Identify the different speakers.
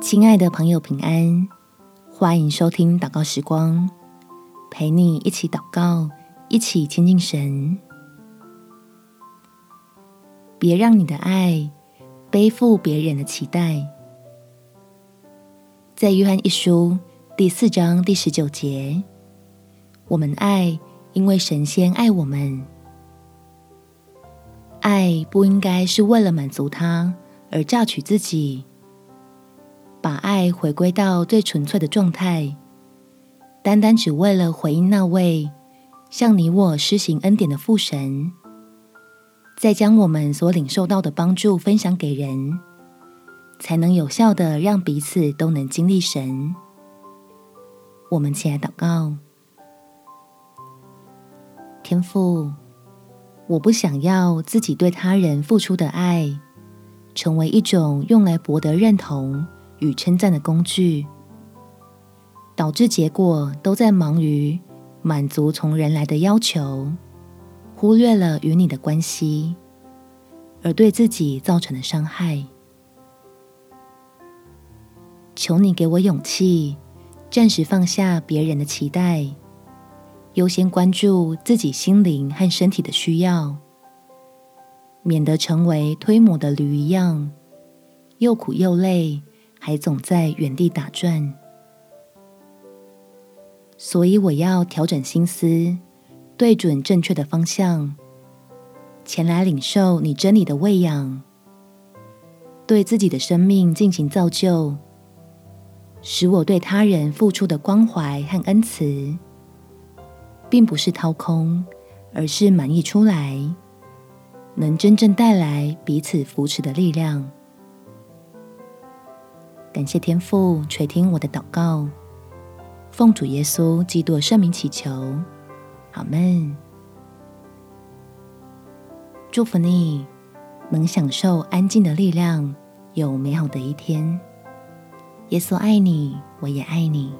Speaker 1: 亲爱的朋友，平安！欢迎收听祷告时光，陪你一起祷告，一起亲近神。别让你的爱背负别人的期待。在约翰一书第四章第十九节，我们爱，因为神先爱我们。爱不应该是为了满足他而榨取自己。把爱回归到最纯粹的状态，单单只为了回应那位向你我施行恩典的父神，再将我们所领受到的帮助分享给人，才能有效地让彼此都能经历神。我们起来祷告，天父，我不想要自己对他人付出的爱，成为一种用来博得认同。与称赞的工具，导致结果都在忙于满足从人来的要求，忽略了与你的关系，而对自己造成的伤害。求你给我勇气，暂时放下别人的期待，优先关注自己心灵和身体的需要，免得成为推磨的驴一样，又苦又累。还总在原地打转，所以我要调整心思，对准正确的方向，前来领受你真理的喂养，对自己的生命进行造就，使我对他人付出的关怀和恩慈，并不是掏空，而是满溢出来，能真正带来彼此扶持的力量。感谢天父垂听我的祷告，奉主耶稣基督圣名祈求，阿门。祝福你能享受安静的力量，有美好的一天。耶稣爱你，我也爱你。